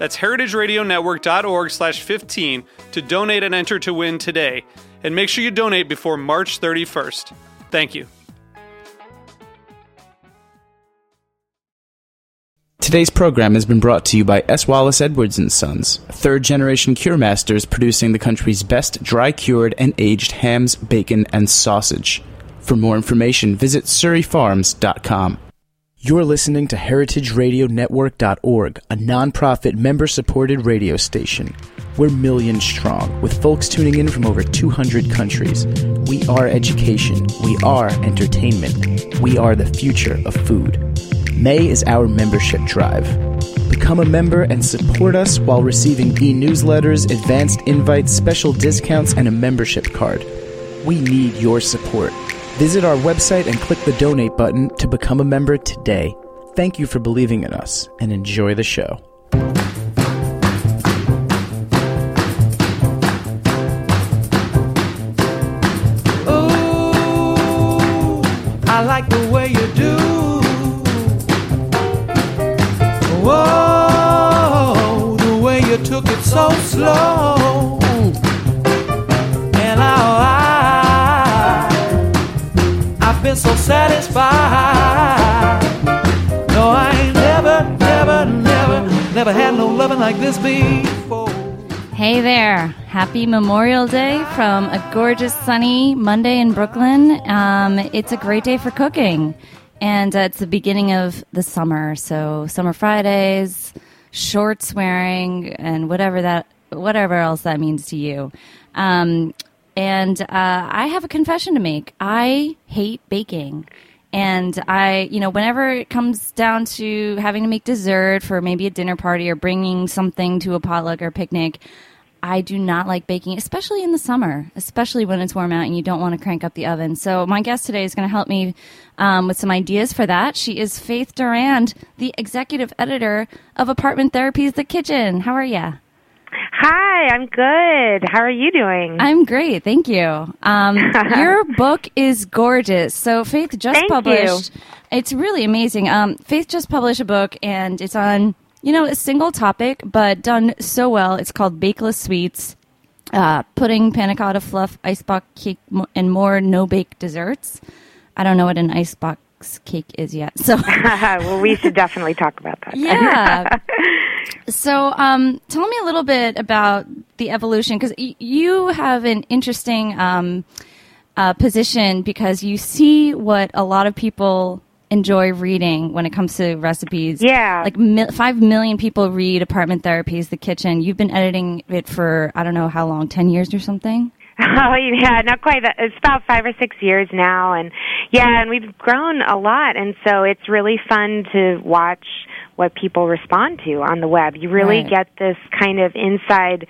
That's heritageradionetwork.org slash 15 to donate and enter to win today. And make sure you donate before March 31st. Thank you. Today's program has been brought to you by S. Wallace Edwards and Sons, third generation cure masters producing the country's best dry cured and aged hams, bacon, and sausage. For more information, visit surryfarms.com. You're listening to heritageradionetwork.org, a nonprofit member supported radio station. We're millions strong, with folks tuning in from over 200 countries. We are education. We are entertainment. We are the future of food. May is our membership drive. Become a member and support us while receiving e newsletters, advanced invites, special discounts, and a membership card. We need your support. Visit our website and click the donate button to become a member today. Thank you for believing in us and enjoy the show. This before. Hey there. Happy Memorial Day from a gorgeous sunny Monday in Brooklyn. Um, it's a great day for cooking. And uh, it's the beginning of the summer. So, summer Fridays, shorts wearing, and whatever that, whatever else that means to you. Um, and uh, I have a confession to make. I hate baking. And I, you know, whenever it comes down to having to make dessert for maybe a dinner party or bringing something to a potluck or picnic, I do not like baking, especially in the summer, especially when it's warm out and you don't want to crank up the oven. So, my guest today is going to help me um, with some ideas for that. She is Faith Durand, the executive editor of Apartment Therapy's The Kitchn. How are you? Hi, I'm good. How are you doing? I'm great, thank you. Um, your book is gorgeous. So Faith just Thank you. published. It's really amazing. Um, Faith just published a book, and it's on you know a single topic, but done so well. It's called Bakeless Sweets. Uh, pudding, panna cotta, fluff, icebox cake, and more no-bake desserts. I don't know what an icebox cake is yet, so well, we should definitely talk about that. yeah. So, um, tell me a little bit about the evolution because y- you have an interesting um, uh, position because you see what a lot of people enjoy reading when it comes to recipes. Yeah. Like mi- five million people read Apartment Therapy's, The Kitchn. You've been editing it for I don't know how long, ten years or something. Oh yeah, not quite. That. It's about five or six years now, and yeah, and we've grown a lot, and so it's really fun to watch what people respond to on the web. You really Right. get this kind of inside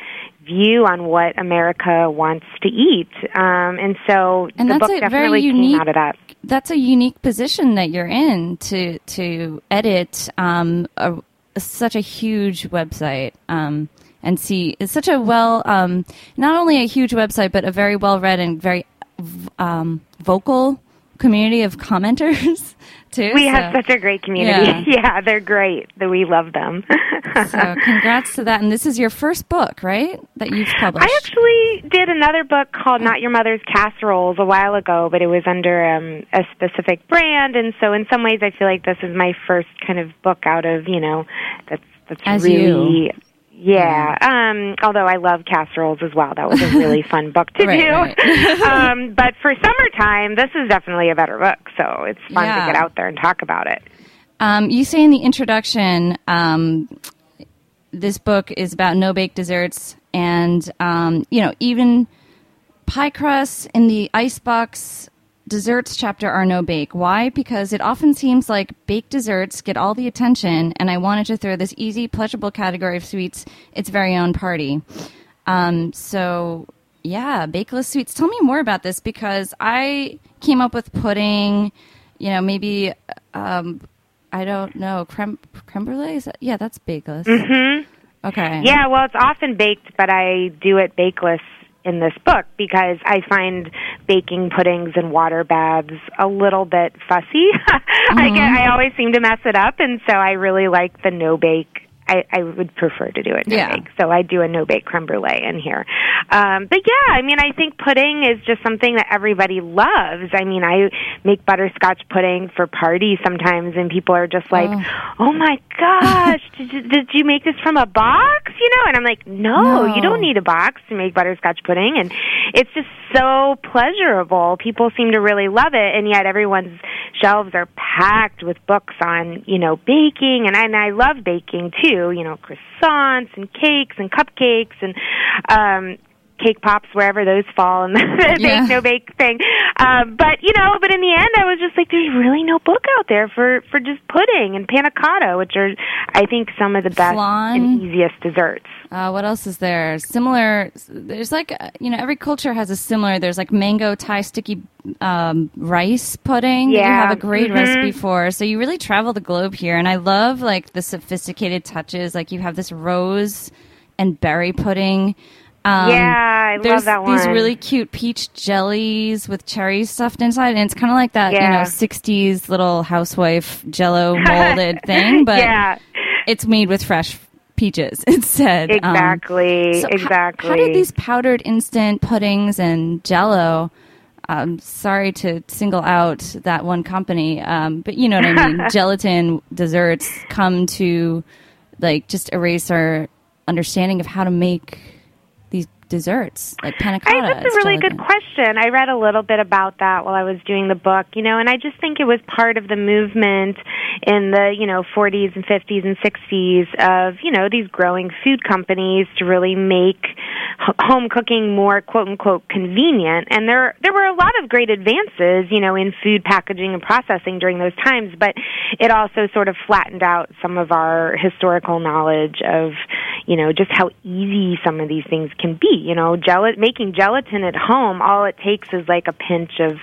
view on what America wants to eat, um, and so And the that's book a definitely unique. came out of that. That's a unique position that you're in to to edit um, a, such a huge website um, and see it's such a well um, not only a huge website but a very well read and very um, vocal community of commenters too. We So- have such a great community. Yeah. Yeah, they're great. We love them. so congrats to that. And this is your first book, right? That you've published. I actually did another book called Not Your Mother's Casseroles a while ago, but it was under um, a specific brand, and so in some ways, I feel like this is my first kind of book out of you know that's that's As really Yeah. Um, although I love casseroles as well. That was a really fun book to Right, do. right. um, but for summertime, this is definitely a better book. So it's fun Yeah. to get out there and talk about it. Um, you say in the introduction, um, this book is about no bake desserts, and um, you know even pie crusts in the icebox desserts chapter are no bake. Why? Because it often seems like baked desserts get all the attention, and I wanted to throw this easy, pleasurable category of sweets its very own party. Um, so yeah, bakeless sweets. Tell me more about this because I came up with pudding. You know, maybe um, I don't know creme creme brulee. Is that, yeah, that's bakeless. Mm-hmm. Okay. Yeah, well, it's often baked, but I do it bakeless in this book because I find baking puddings and water baths a little bit fussy. I get, I mm-hmm. always seem to mess it up, and so I really like the no bake. I, I would prefer to do it no Yeah. bake, so I do a no bake creme brulee in here. Um, but yeah, I mean, I think pudding is just something that everybody loves. I mean, I make butterscotch pudding for parties sometimes, and people are just like, "Oh my gosh, did you, did you make this from a box?" You know, and I'm like, "No, No. you don't need a box to make butterscotch pudding." And it's just so pleasurable. People seem to really love it, and yet everyone's shelves are packed with books on you know baking, and I, and I love baking too. You know, croissants and cakes and cupcakes and. um cake pops wherever those fall and the Yeah. bake no bake thing um but you know but in the end i was just like there's really no book out there for for just pudding and panna cotta which are i think some of the best Flan. and easiest desserts Uh, what else is there? Similar. There's like you know every culture has a similar. There's like mango Thai sticky um, rice pudding that you have a great Mhm. recipe for. So you really travel the globe here, and I love like the sophisticated touches. Like you have this rose and berry pudding. Um, Yeah, I love there's that These really cute peach jellies with cherries stuffed inside, and it's kind of like that you know '60s little housewife Jello molded thing, but yeah it's made with fresh peaches instead. Um, exactly so exactly How, did these powdered instant puddings and Jello? Um, sorry to single out that one company, um, but you know what I mean. gelatin desserts come to like just erase our understanding of how to make desserts, like panna cotta. I, that's a really good question. I read a little bit about that while I was doing the book, you know, and I just think it was part of the movement in the, you know, 40s and 50s and 60s of, you know, these growing food companies to really make home cooking more quote unquote convenient. And there there were a lot of great advances, you know, in food packaging and processing during those times, but it also sort of flattened out some of our historical knowledge of, you know, just how easy some of these things can be. You know, gel- making gelatin at home, all it takes is like a pinch of,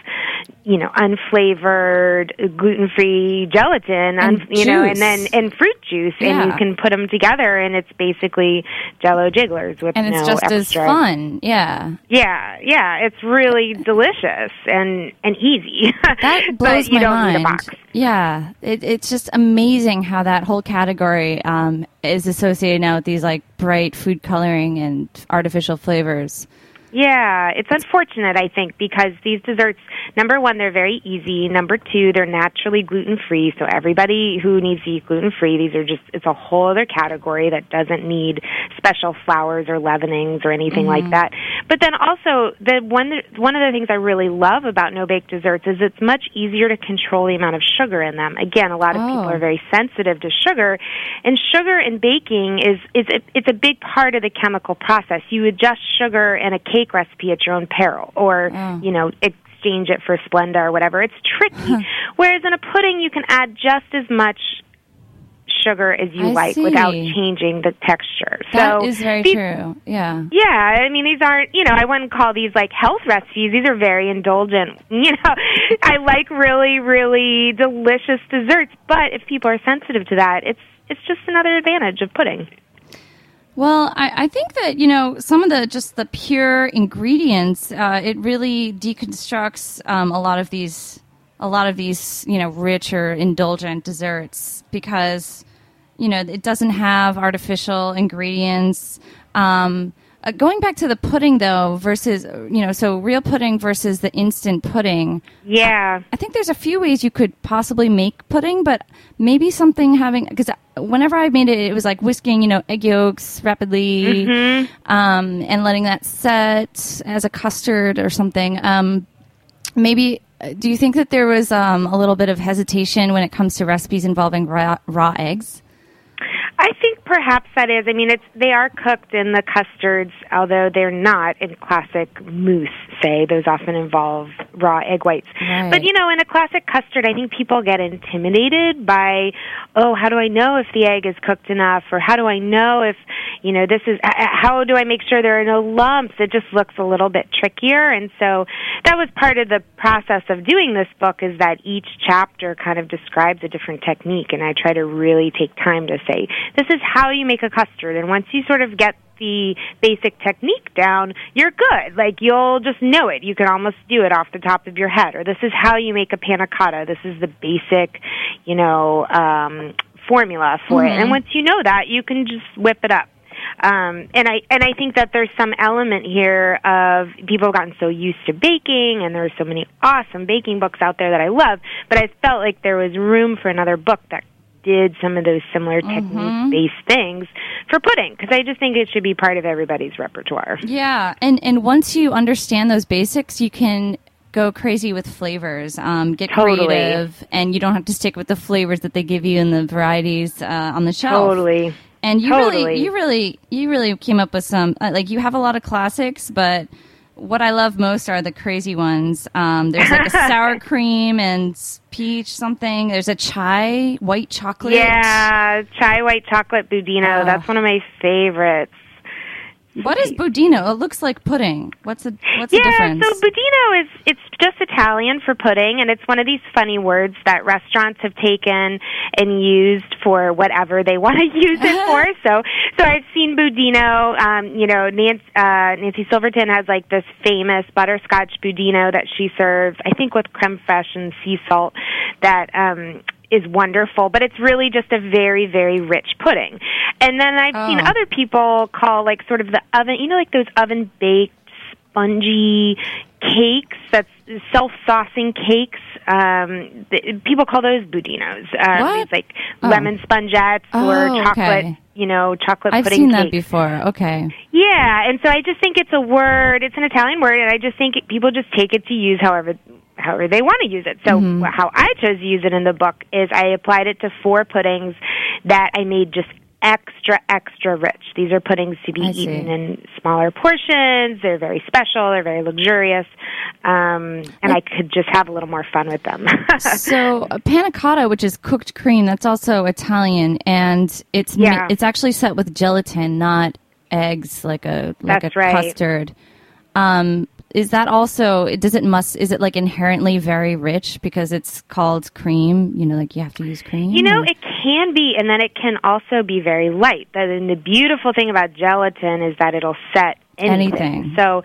you know, unflavored, gluten-free gelatin, And un- you know, and then and fruit juice, and you can put them together, and it's basically Jello jigglers with and it's no just extra. as fun. Yeah, Yeah, yeah, it's really delicious and and easy. that blows but you my don't mind. need a box. Yeah, it, it's just amazing how that whole category um, is associated now with these like bright food coloring and artificial flavors. Yeah, it's unfortunate, I think, because these desserts, number one, they're very easy. Number two, they're naturally gluten free. So everybody who needs to eat gluten free, these are just, it's a whole other category that doesn't need special flours or leavenings or anything like mm-hmm. that. But then also, the one, one of the things I really love about no bake desserts is it's much easier to control the amount of sugar in them. Again, a lot of people Oh. are very sensitive to sugar, and sugar in baking is is a, it's a big part of the chemical process. You adjust sugar in a cake recipe at your own peril, or Oh. you know exchange it for Splenda or whatever. It's tricky. Whereas in a pudding, you can add just as much sugar as you I like without changing the texture. That so is very these- true. Yeah. yeah, I mean these aren't, you know, I wouldn't call these like health recipes. These are very indulgent. You know, I like really really delicious desserts, but if people are sensitive to that, it's it's just another advantage of pudding. Well, I, I think that you know some of the just the pure ingredients. Uh, it really deconstructs um, a lot of these, a lot of these you know rich or indulgent desserts because you know it doesn't have artificial ingredients. Um, Uh, going back to the pudding though, versus you know, so real pudding versus the instant pudding. Yeah. I think there's a few ways you could possibly make pudding, but maybe something having because whenever I made it, it was like whisking, you know, egg yolks rapidly, Mm-hmm. um, and letting that set as a custard or something. Um, maybe. uh, Do you think that there was um, a little bit of hesitation when it comes to recipes involving raw, raw eggs? Perhaps that is. I mean, it's they are cooked in the custards, although they're not in classic mousse. Say those often involve raw egg whites. Right. But you know, in a classic custard, I think people get intimidated by, oh, how do I know if the egg is cooked enough, or how do I know if, you know, this is how do I make sure there are no lumps? It just looks a little bit trickier, and so that was part of the process of doing this book is that each chapter kind of describes a different technique, and I try to really take time to say this is how you make a custard, and once you sort of get the basic technique down, you're good. Like you'll just know it. You can almost do it off the top of your head. Or this is how you make a panna cotta. This is the basic, you know, um, formula for it. And once you know that, you can just whip it up. Um, and I and I think that there's some element here of people have gotten so used to baking, and there are so many awesome baking books out there that I love. But I felt like there was room for another book that did some of those similar technique based things for pudding because I just think it should be part of everybody's repertoire. Yeah, and and once you understand those basics, you can go crazy with flavors. Um, get Totally. creative, and you don't have to stick with the flavors that they give you in the varieties uh, on the shelf. Totally. And you really, you really, you really came up with some. Uh, like you have a lot of classics, but what I love most are the crazy ones. Um, there's like a sour cream and peach something. There's a chai white chocolate. Yeah, chai white chocolate budino. Ah. That's one of my favorites. What is budino? It looks like pudding. What's the what's yeah, the difference? Yeah, so budino is it's just Italian for pudding, and it's one of these funny words that restaurants have taken and used for whatever they want to use it for. So, so I've seen budino. Um, you know, Nancy, uh, Nancy Silverton has like this famous butterscotch budino that she serves. I think with creme fraiche and sea salt. That um, is wonderful, but it's really just a very, very rich pudding. And then I've seen Oh. other people call like sort of the oven, you know, like those oven baked spongy cakes that's self-saucing cakes um th- people call those budinos um What? these like Oh. lemon spongettes or Oh, chocolate okay. you know chocolate I've pudding seen that before. Okay. Yeah, and so I just think it's a word. It's an Italian word, and I just think it, people just take it to use however however they want to use it. So Mm-hmm. how I chose to use it in the book is I applied it to four puddings that I made just extra extra rich. These are puddings to be eaten in smaller portions. They're very special. They're very luxurious, um, and I could just have a little more fun with them. so uh, panna cotta, which is cooked cream, that's also Italian, and it's ma- it's actually set with gelatin, not eggs, like a like That's a right. custard. Um, is that also? Does it must? Is it like inherently very rich because it's called cream? You know, like you have to use cream. You know, or- it can be, and then it can also be very light. And the beautiful thing about gelatin is that it'll set anything. Anything. So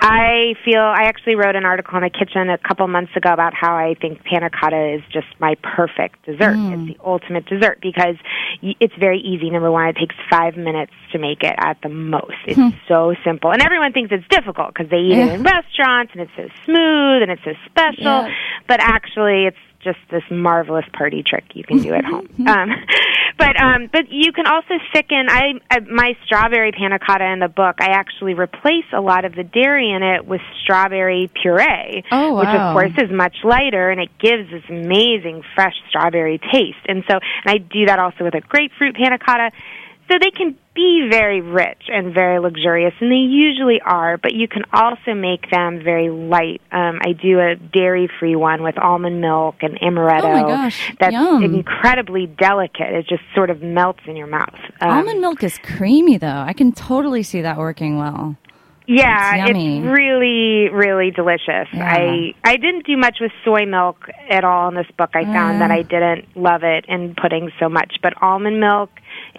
I feel I actually wrote an article in the Kitchn a couple months ago about how I think panna cotta is just my perfect dessert. Mm. It's the ultimate dessert because it's very easy. Number one, it takes five minutes to make it at the most. It's hmm. so simple, and everyone thinks it's difficult because they eat it in restaurants and it's so smooth and it's so special. Yeah. But actually, it's just this marvelous party trick you can do at home. Um, but um, but you can also thicken. I, I my strawberry panna cotta in the book. I actually replace a lot of the dairy in it with strawberry puree, Oh, which of course is much lighter and it gives this amazing fresh strawberry taste. And so, and I do that also with a grapefruit panna cotta. So they can be very rich and very luxurious, and they usually are, but you can also make them very light. Um, I do a dairy free one with almond milk and amaretto. Oh my gosh, That's yum. incredibly delicate. It just sort of melts in your mouth. Um, almond milk is creamy, though. I can totally see that working well. Yeah, It's really, really delicious. Yeah. I I didn't do much with soy milk at all in this book. I found that I didn't love it in pudding so much, but almond milk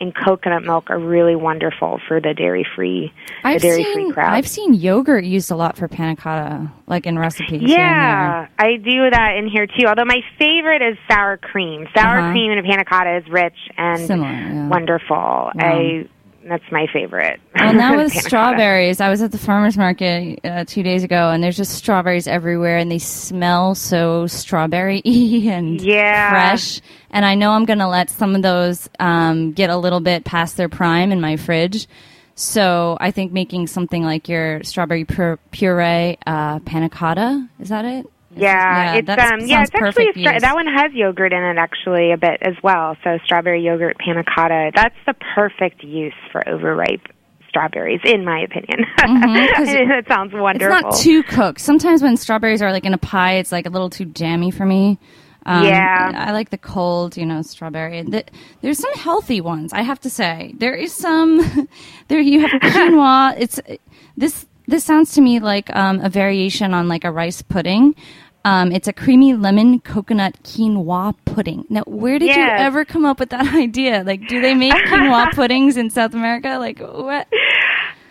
and coconut milk are really wonderful for the dairy free, the dairy free crowd. I've seen yogurt used a lot for panna cotta, like in recipes. and Yeah, I do that in here too. Although my favorite is sour cream. Sour Uh-huh. cream in a panna cotta is rich and Similar, yeah. wonderful. I That's my favorite. Well, now with strawberries, I was at the farmer's market uh, two days ago, and there's just strawberries everywhere, and they smell so strawberry y and Yeah. fresh. And I know I'm going to let some of those um, get a little bit past their prime in my fridge. So I think making something like your strawberry pur- puree uh, panna cotta, is that it? Yeah, it's that um yeah, it's actually stra- that one has yogurt in it actually a bit as well. So strawberry yogurt panna cotta. That's the perfect use for overripe strawberries, in my opinion. Mm-hmm, it sounds wonderful. It's not too cooked. Sometimes when strawberries are like in a pie, it's like a little too jammy for me. Um, Yeah. I like the cold, you know, strawberry. The, there's some healthy ones, I have to say. There is some. there you have quinoa. It's this. This sounds to me like um, a variation on like a rice pudding. Um, it's a creamy lemon coconut quinoa pudding. Now, where did you ever come up with that idea? Like, do they make quinoa puddings in South America? Like, what?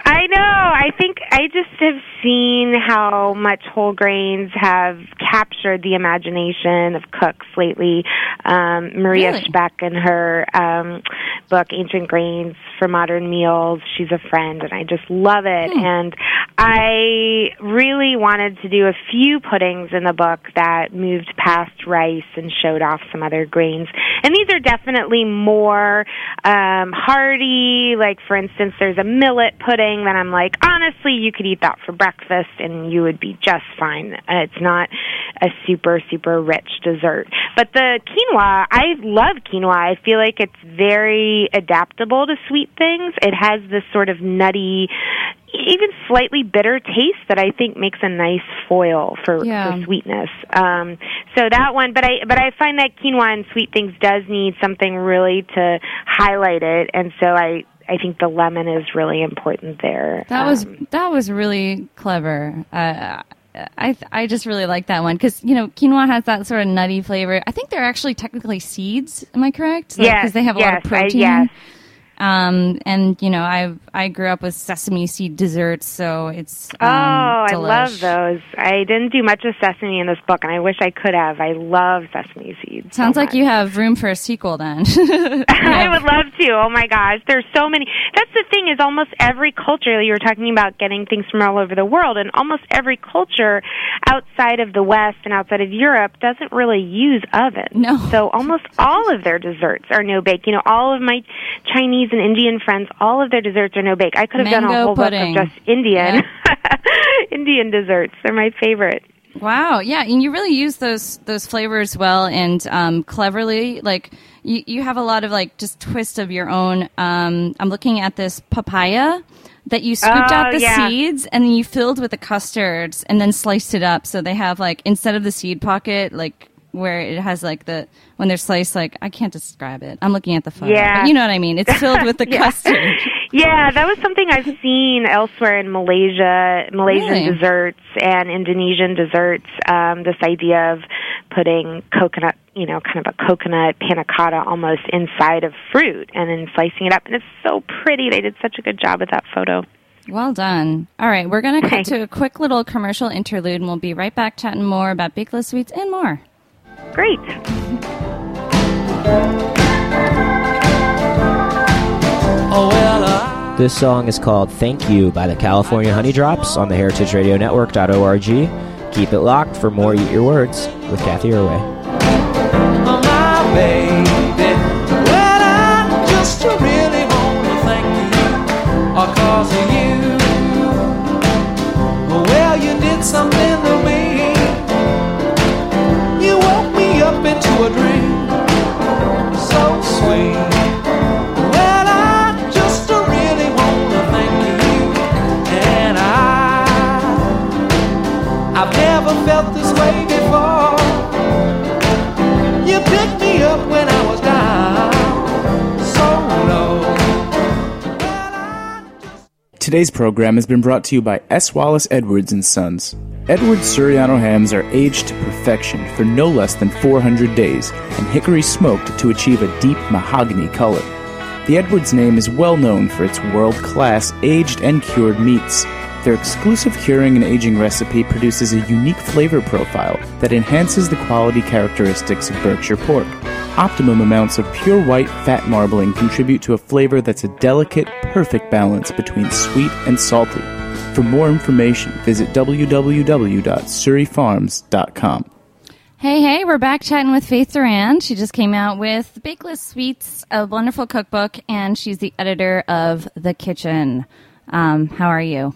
I know. I think I just have seen how much whole grains have captured the imagination of cooks lately. Um, Maria Really? Speck in her um, book Ancient Grains for Modern Meals, she's a friend, and I just love it. And I really wanted to do a few puddings in the book that moved past rice and showed off some other grains. And these are definitely more um, hearty. Like, for instance, there's a millet pudding that I'm like, honestly, you could eat that for breakfast and you would be just fine. Uh, It's not a super, super rich dessert. But the quinoa, I love quinoa. I feel like it's very adaptable to sweet things. It has this sort of nutty, even slightly bitter taste that I think makes a nice foil for, Yeah. for sweetness. Um, so that one, but I but I find that quinoa and sweet things does need something really to highlight it, and so I I think the lemon is really important there. That was Um, that was really clever. Uh, I I just really like that one because you know quinoa has that sort of nutty flavor. I think they're actually technically seeds. Am I correct? Yes, because they have a lot of yes, I- protein. yes. Um, and you know I I grew up with sesame seed desserts, so it's um, oh, I love those. I didn't do much of sesame in this book, and I wish I could have. I love sesame seeds. so Sounds like much. you have room for a sequel then. I would love to. Oh my gosh, there's so many. That's the thing is almost every culture. You were talking about getting things from all over the world, and almost every culture outside of the West and outside of Europe doesn't really use oven. No. So almost all of their desserts are no bake. You know, all of my Chinese and Indian friends, all of their desserts are no bake. I could have done a whole pudding. book of just Indian Indian desserts. They're my favorite. Wow, yeah, and you really use those those flavors well and um, cleverly. Like you, you have a lot of like just twist of your own. Um, I'm looking at this papaya that you scooped Oh, out the yeah. seeds and then you filled with the custards and then sliced it up. So they have like instead of the seed pocket, like where it has like the when they're sliced. Like I can't describe it. I'm looking at the photo, Yeah. but you know what I mean. It's filled with the Yeah. custard. Yeah, that was something I've seen elsewhere in Malaysia, Malaysian Really? desserts and Indonesian desserts. Um, this idea of putting coconut, you know, kind of a coconut panna cotta almost inside of fruit and then slicing it up. And it's so pretty. They did such a good job with that photo. Well done. All right, we're going to cut to a quick little commercial interlude and we'll be right back chatting more about Bakeless Sweets and more. Great. Oh, well, I This song is called Thank You by the California Honeydrops on the heritageradionetwork.org. Keep it locked for more Eat Your Words with Cathy Erway. Oh, Today's program has been brought to you by S. Wallace Edwards and Sons. Edwards Surryano hams are aged to perfection for no less than 400 days and hickory smoked to achieve a deep mahogany color. The Edwards name is well known for its world class aged and cured meats. Their exclusive curing and aging recipe produces a unique flavor profile that enhances the quality characteristics of Berkshire pork. Optimum amounts of pure white fat marbling contribute to a flavor that's a delicate, perfect balance between sweet and salty. For more information, visit www.surryfarms.com. Hey, hey, we're back chatting with Faith Durand. She just came out with Bakeless Sweets, a wonderful cookbook, and she's the editor of The Kitchn. Um, how are you?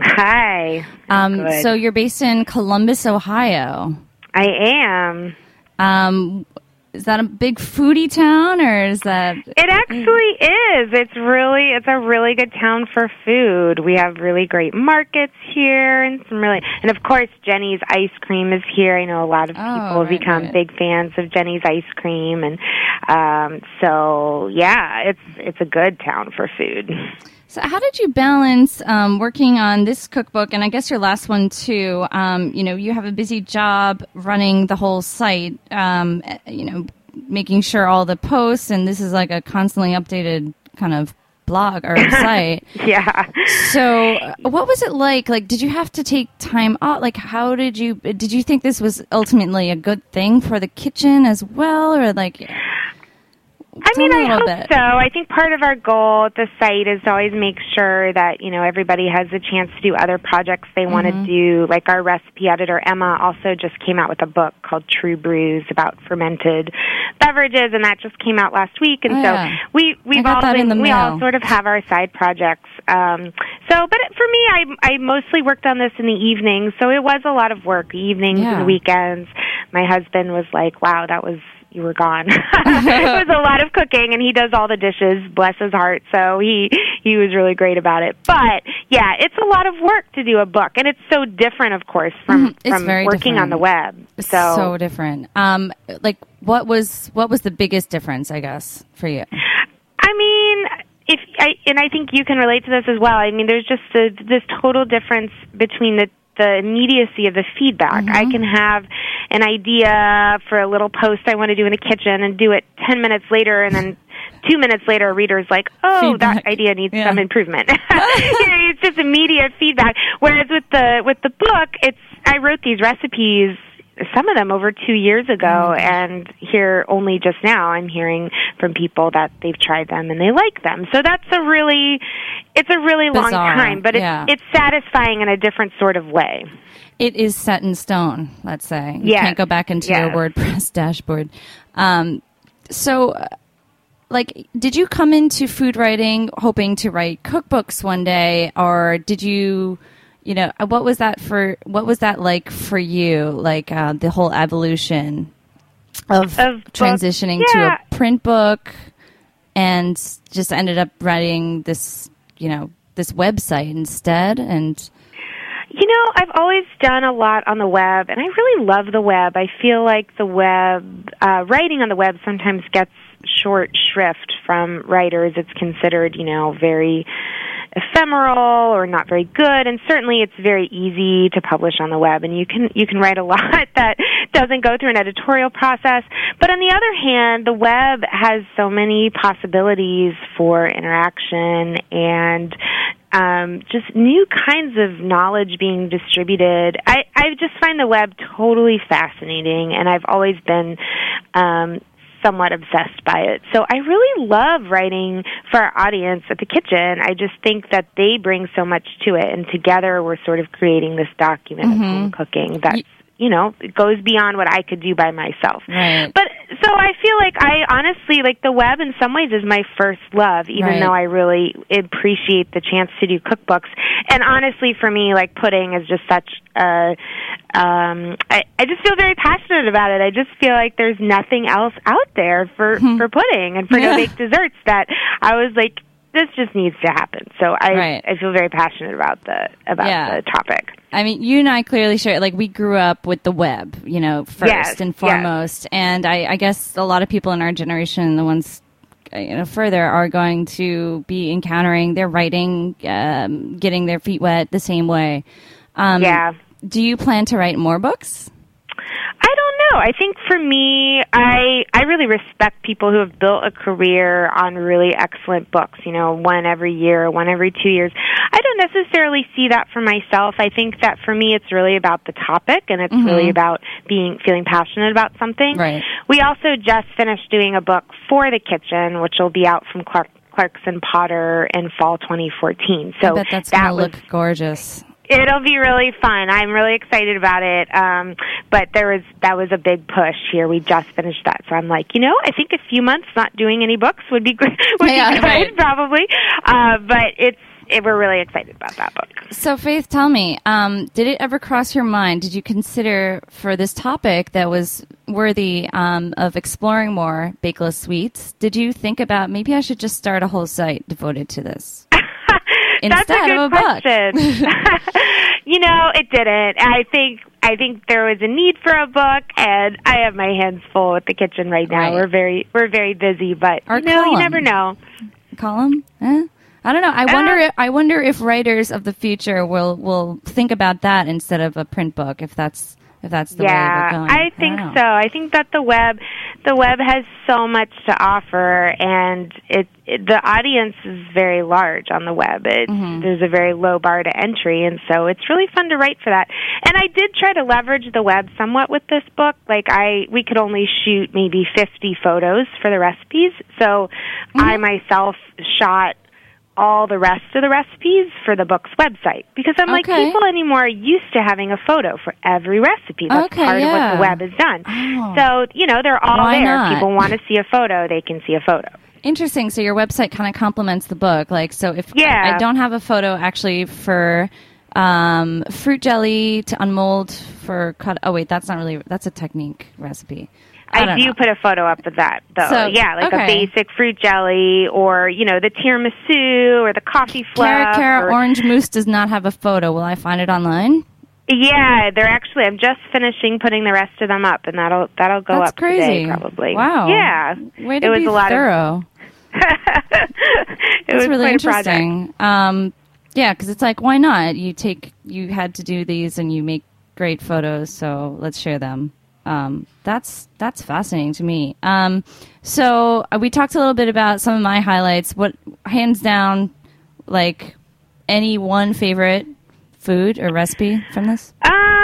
Hi. Um, so you're based in Columbus, Ohio. I am. Um, is that a big foodie town, or is that? It actually is. It's really it's a really good town for food. We have really great markets here and some really and of course Jeni's ice cream is here. I know a lot of Oh, people have right, become right. big fans of Jeni's ice cream and um so yeah, it's it's a good town for food. So, how did you balance um, working on this cookbook and I guess your last one too? Um, you know, you have a busy job running the whole site. Um, eh, you know, making sure all the posts and this is like a constantly updated kind of blog or site. Yeah. So, uh, what was it like? Like, did you have to take time out? Like, how did you? Did you think this was ultimately a good thing for the Kitchn as well, or like? I mean, I hope bit. so. I think part of our goal at the site is to always make sure that you know everybody has a chance to do other projects they want Mm-hmm. to do. Like our recipe editor Emma also just came out with a book called True Brews about fermented beverages, and that just came out last week. And Oh, so yeah. we we've all been, we all sort of have our side projects. Um, so, but for me, I I mostly worked on this in the evenings, so it was a lot of work, evenings Yeah. and weekends. My husband was like, "Wow, that was." You were gone. it was a lot of cooking, and he does all the dishes. Bless his heart. So he he was really great about it. But yeah, it's a lot of work to do a book, and it's so different, of course, from Mhm. From working on the web. So, so different. Um, like what was what was the biggest difference? I guess for you. I mean, if I and I think you can relate to this as well. I mean, there's just a, this total difference between the the immediacy of the feedback. I mm-hmm. can have an idea for a little post I want to do in the Kitchn and do it 10 minutes later and then 2 minutes later a reader's like, "Oh, Feedback. that idea needs Yeah. some improvement." you know, it's just immediate feedback. Whereas with the with the book, it's I wrote these recipes some of them over two years ago and here only just now i'm hearing from people that they've tried them and they like them so that's a really it's a really long time but it's yeah. it's satisfying in a different sort of way It is set in stone. Let's say you Yes. can't go back into your WordPress dashboard. Um, so. uh, Like, did you come into food writing hoping to write cookbooks one day, or did you, you know, uh, what was that for? What was that like for you? Like uh, the whole evolution of, Of transitioning yeah. to a print book, and just ended up writing this, you know, this website instead. And You know, I've always done a lot on the web, and I really love the web. I feel like the web, uh, writing on the web sometimes gets short shrift from writers. It's considered, you know, very ephemeral or not very good and certainly it's very easy to publish on the web and you can you can write a lot that doesn't go through an editorial process but on the other hand the web has so many possibilities for interaction and um, just new kinds of knowledge being distributed. I, I just find the web totally fascinating, and I've always been um, somewhat obsessed by it. So I really love writing for our audience at the Kitchn. I just think that they bring so much to it, and together we're sort of creating this document of home mm-hmm. cooking that's you know it goes beyond what I could do by myself. Right. But so I feel like I honestly like the web in some ways is my first love, even Right. though I really appreciate the chance to do cookbooks. And honestly, for me, like pudding is just such a. Um, I I just feel very passionate about it. I just feel like there's nothing else out there for for pudding and for Hmm. No bake desserts that I was like. This just needs to happen. So I Right. I feel very passionate about the about Yeah. the topic. I mean, you and I clearly share. Like, we grew up with the web, you know, first Yes, and yes. foremost. And I, I guess a lot of people in our generation, the ones uh, you know further, are going to be encountering their writing, um, getting their feet wet the same way. Um, Yeah. Do you plan to write more books? I don't know. I think for me, I I really respect people who have built a career on really excellent books. You know, one every year, one every two years. I don't necessarily see that for myself. I think that for me, it's really about the topic, and it's really mm-hmm. about being feeling passionate about something. Right. We also just finished doing a book for the Kitchn, which will be out from Clark. Clarkson Potter in fall 2014. So I bet that's that was look gorgeous. It'll be really fun. I'm really excited about it. Um, but there was that was a big push here. We just finished that, so I'm like, you know, I think a few months not doing any books would be great. Would Yeah, be good, right. probably. Uh, but it's it, we're really excited about that book. So, Faith, tell me, um, did it ever cross your mind? Did you consider for this topic that was worthy um, of exploring more bakeless sweets? Did you think about maybe I should just start a whole site devoted to this? That's a Instead good of a book. question. you know, it didn't. I think I think there was a need for a book, and I have my hands full with the Kitchn right now. Right. We're very we're very busy, but Our you know, you never know. column? Eh? I don't know. I Uh, wonder. If, I wonder if writers of the future will will think about that instead of a print book. If that's if that's the way we're yeah, going. I think don't so. I think that the web, the web has so much to offer, and it, it the audience is very large on the web. It, Mm-hmm. There's a very low bar to entry, and so it's really fun to write for that. And I did try to leverage the web somewhat with this book. Like I, we could only shoot maybe 50 photos for the recipes, so Mm-hmm. I myself shot all the rest of the recipes for the book's website because I'm like people anymore are used to having a photo for every recipe. That's Okay, part of what the web has done. Oh. So, you know, they're all Why there. not? People want to see a photo, they can see a photo. Interesting. So your website kind of complements the book. Like, so if Yeah. I don't have a photo actually for um, fruit jelly to unmold for cut. Oh wait, that's not really. That's a technique recipe. I, I, don't know. put a photo up of that, though. So, yeah, like okay. a basic fruit jelly, or you know, the tiramisu, or the coffee fluff. Cara Cara or- Orange Mousse does not have a photo. Will I find it online? Yeah, they're actually. I'm just finishing putting the rest of them up, and that'll that'll go That's up crazy. today, probably. Wow. Yeah. Way to it was be a lot thorough. of. it was really interesting. Um, yeah, because it's like, why not? You take, you had to do these, and you make great photos, so let's share them. Um, that's that's fascinating to me. Um, so uh, we talked a little bit about some of my highlights. What hands down, like any one favorite food or recipe from this? Um,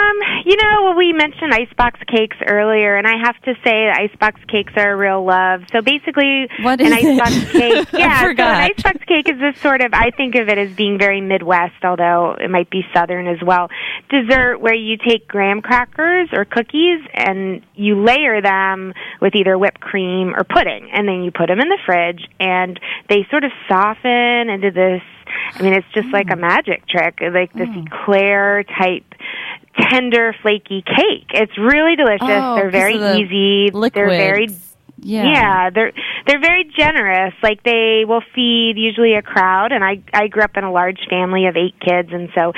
you know, well, we mentioned icebox cakes earlier, and I have to say, that icebox cakes are a real love. So basically, What an is it? icebox cake, I yeah, so an icebox cake is this sort of. I think of it as being very Midwest, although it might be Southern as well. Dessert where you take graham crackers or cookies and you layer them with either whipped cream or pudding, and then you put them in the fridge, and they sort of soften into this. I mean, it's just Mm. like a magic trick, like this eclair type tender, flaky cake. It's really delicious. Oh, they're very the easy. They're very. Yeah. yeah, they're they're very generous. Like they will feed usually a crowd and I I grew up in a large family of 8 kids and so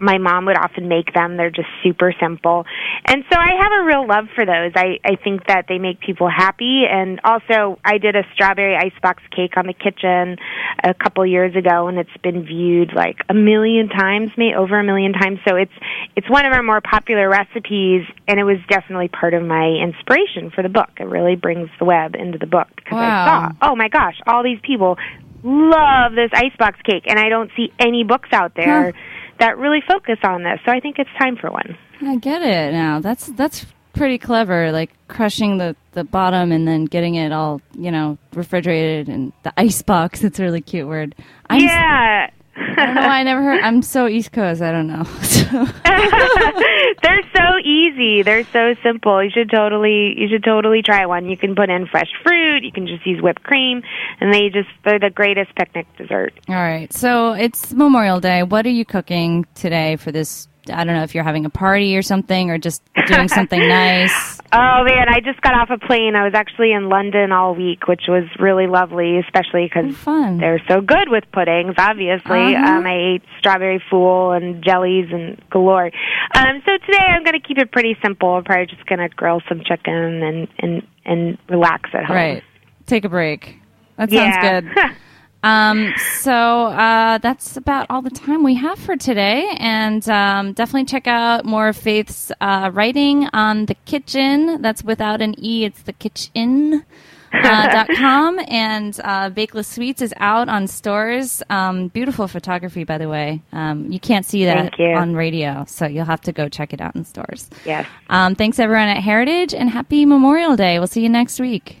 my mom would often make them. They're just super simple. And so I have a real love for those. I I think that they make people happy and also I did a strawberry icebox cake on the Kitchn a couple years ago and it's been viewed like a million times, maybe over a million times. So it's it's one of our more popular recipes and it was definitely part of my inspiration for the book. It really brings the web into the book because Wow. I saw, oh my gosh, all these people love this icebox cake and I don't see any books out there Huh. That really focus on this. So I think it's time for one. I get it now. That's that's pretty clever. Like crushing the the bottom and then getting it all you know refrigerated and the ice box. It's a really cute word. Yeah. I don't know why I never heard. I'm so East Coast. I don't know. They're so easy. They're so simple. You should totally you should totally try one. You can put in fresh fruit, you can just use whipped cream, and they just they're the greatest picnic dessert. all right. So it's Memorial Day. What are you cooking today for this? I don't know if you're having a party or something, or just doing something nice. Oh man, I just got off a plane. I was actually in London all week, which was really lovely, especially because Oh, they're so good with puddings. Obviously, Uh-huh. um, I ate strawberry fool and jellies and galore. Um, so today I'm going to keep it pretty simple. I'm probably just going to grill some chicken and and and relax at home. Right. Take a break. That sounds Yeah. good. Um, so uh, that's about all the time we have for today. And um, definitely check out more of Faith's uh, writing on The Kitchn. That's without an E, it's The Kitchn. Uh, dot com and uh, Bakeless Sweets is out on stores. Um, beautiful photography, by the way. Um, you can't see that on radio, so you'll have to go check it out in stores. Yes. Um, thanks everyone at Heritage and happy Memorial Day. We'll see you next week.